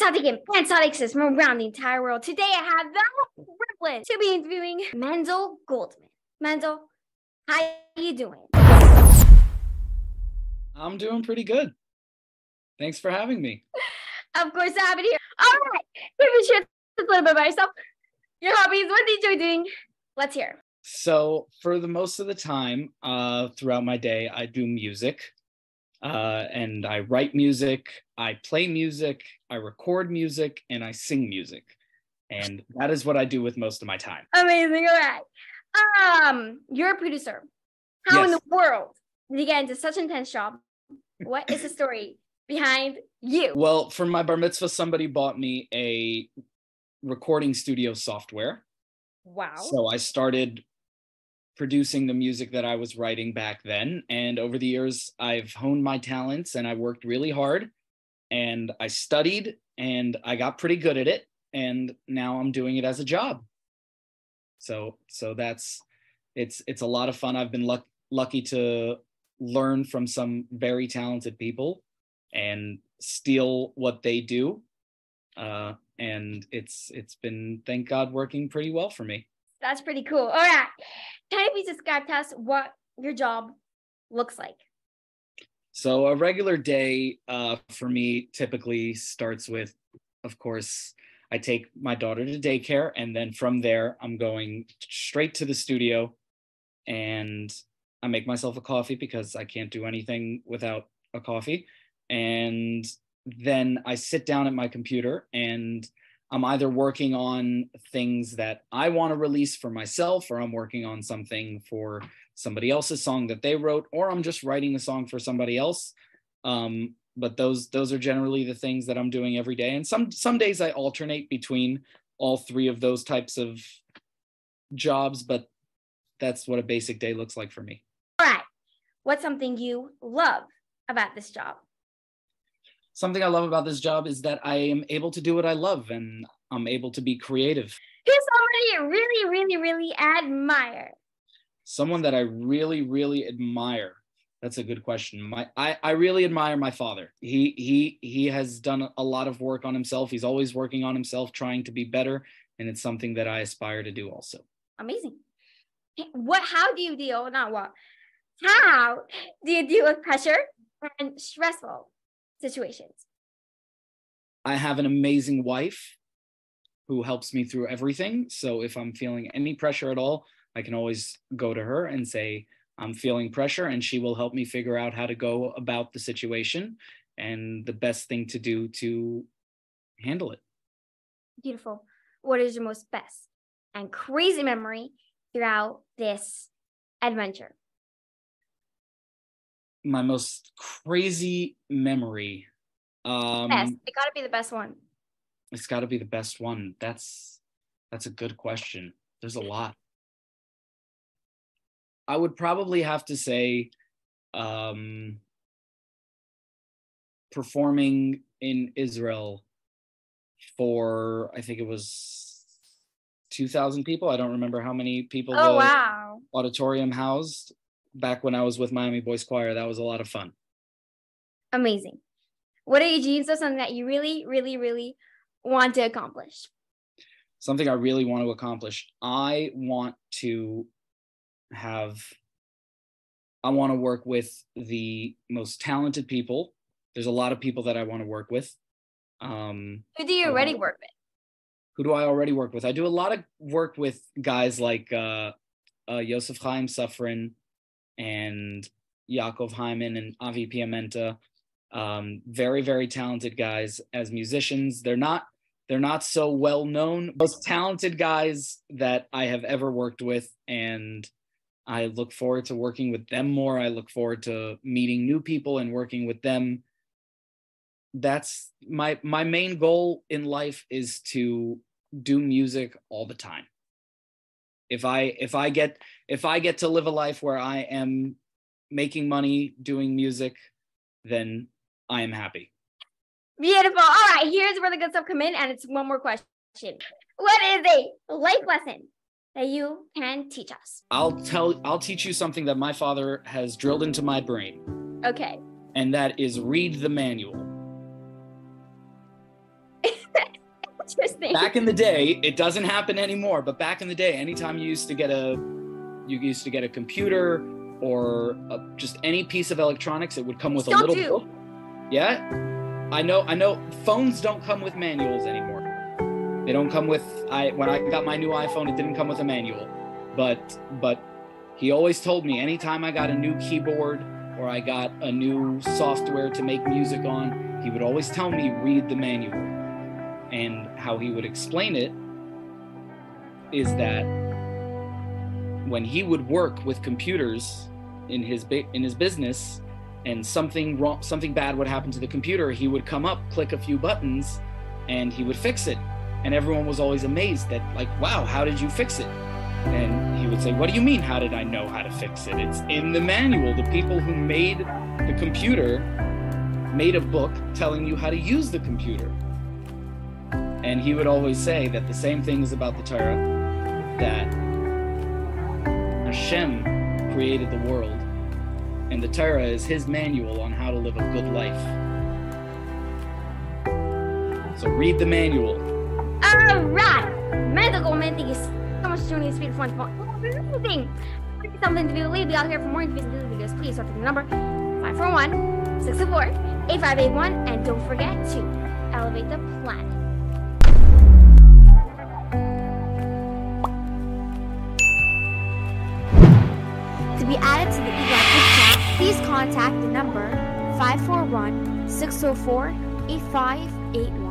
Celtic and Celtics from around the entire world. Today I have the privilege to be interviewing Mendel Goldman. Mendel, how you doing? I'm doing pretty good. Thanks for having me. Of course, I have it here. All right, give me share a little bit about yourself, your hobbies, what do you enjoy doing? Let's hear. So, for the most of the time uh, throughout my day, I do music uh, and I write music, I play music, I record music, and I sing music. And that is what I do with most of my time. Amazing. All right. Um, you're a producer. How in the world did you get into such an intense job? What is the story behind you? Well, for my bar mitzvah, somebody bought me a recording studio software. Wow. So I started producing the music that I was writing back then. And over the years, I've honed my talents and I worked really hard and I studied and I got pretty good at it. And now I'm doing it as a job. So, so that's, it's, it's a lot of fun. I've been luck, lucky to learn from some very talented people and steal what they do. Uh, and it's, it's been, thank God, working pretty well for me. That's pretty cool. All right. Can you please describe to us what your job looks like? So a regular day uh, for me typically starts with, of course, I take my daughter to daycare, and then from there I'm going straight to the studio, and I make myself a coffee because I can't do anything without a coffee, and then I sit down at my computer and I'm either working on things that I want to release for myself, or I'm working on something for somebody else's song that they wrote, or I'm just writing a song for somebody else. Um, but those those are generally the things that I'm doing every day. And some some days I alternate between all three of those types of jobs, but that's what a basic day looks like for me. All right. What's something you love about this job? Something I love about this job is that I am able to do what I love and I'm able to be creative. Who's somebody you really, really, really admire? Someone that I really, really admire. That's a good question. My I, I really admire my father. He he he has done a lot of work on himself. He's always working on himself, trying to be better, and it's something that I aspire to do also. Amazing. What? How do you deal? Not what. How do you deal with pressure and stressful situations? I have an amazing wife who helps me through everything. So if I'm feeling any pressure at all, I can always go to her and say, I'm feeling pressure, and she will help me figure out how to go about the situation and the best thing to do to handle it. Beautiful. What is your most best and crazy memory throughout this adventure? My most crazy memory. Um, best. It got to be the best one. it's got to be the best one. That's that's a good question. There's a lot. I would probably have to say um performing in Israel for I think it was 2000 people. I don't remember how many people Oh the wow. auditorium housed back when I was with Miami Boys Choir. That was a lot of fun. Amazing. What are your dreams or something that you really, really, really want to accomplish? something I really want to accomplish. I want to have, I want to work with the most talented people. There's a lot of people that I want to work with. Um, Who do you already work with? who do I already work with? I do a lot of work with guys like uh, uh, Yosef Chaim Sufrin and Yaakov Hyman and Avi Piamenta. Um, very, very talented guys as musicians. They're not they're not so well known. Most talented guys that I have ever worked with, and I look forward to working with them more. I look forward to meeting new people and working with them. That's my my main goal in life is to do music all the time. If I if I get if I get to live a life where I am making money doing music, then I am happy. Beautiful. All right, here's where the good stuff come in, and it's one more question. What is a life lesson that you can teach us? I'll tell I'll teach you something that my father has drilled into my brain, Okay. and that is read the manual. Interesting. back in the day, it doesn't happen anymore, but back in the day, anytime you used to get a you used to get a computer or a, just any piece of electronics, it would come with Still a little do. book. Yeah. I know I know phones don't come with manuals anymore. They don't come with I when I got my new iPhone, it didn't come with a manual. But but he always told me anytime I got a new keyboard or I got a new software to make music on, he would always tell me read the manual. And how he would explain it is that when he would work with computers in his in his business and something wrong something bad would happen to the computer, he would come up, click a few buttons and he would fix it. And everyone was always amazed that like, wow, how did you fix it? And he would say, What do you mean? How did I know how to fix it? It's in the manual. The people who made the computer made a book telling you how to use the computer. And he would always say that the same thing is about the Torah, that Hashem created the world, and the Torah is his manual on how to live a good life. So read the manual. All right. Medical you so much for joining us. Beautiful and fun. Anything. Something to be believed. Here for more interviews and videos. Please to the number 541 624 8581. And don't forget to elevate the planet. To be added to the EGOT group please contact the number 541 604 8581.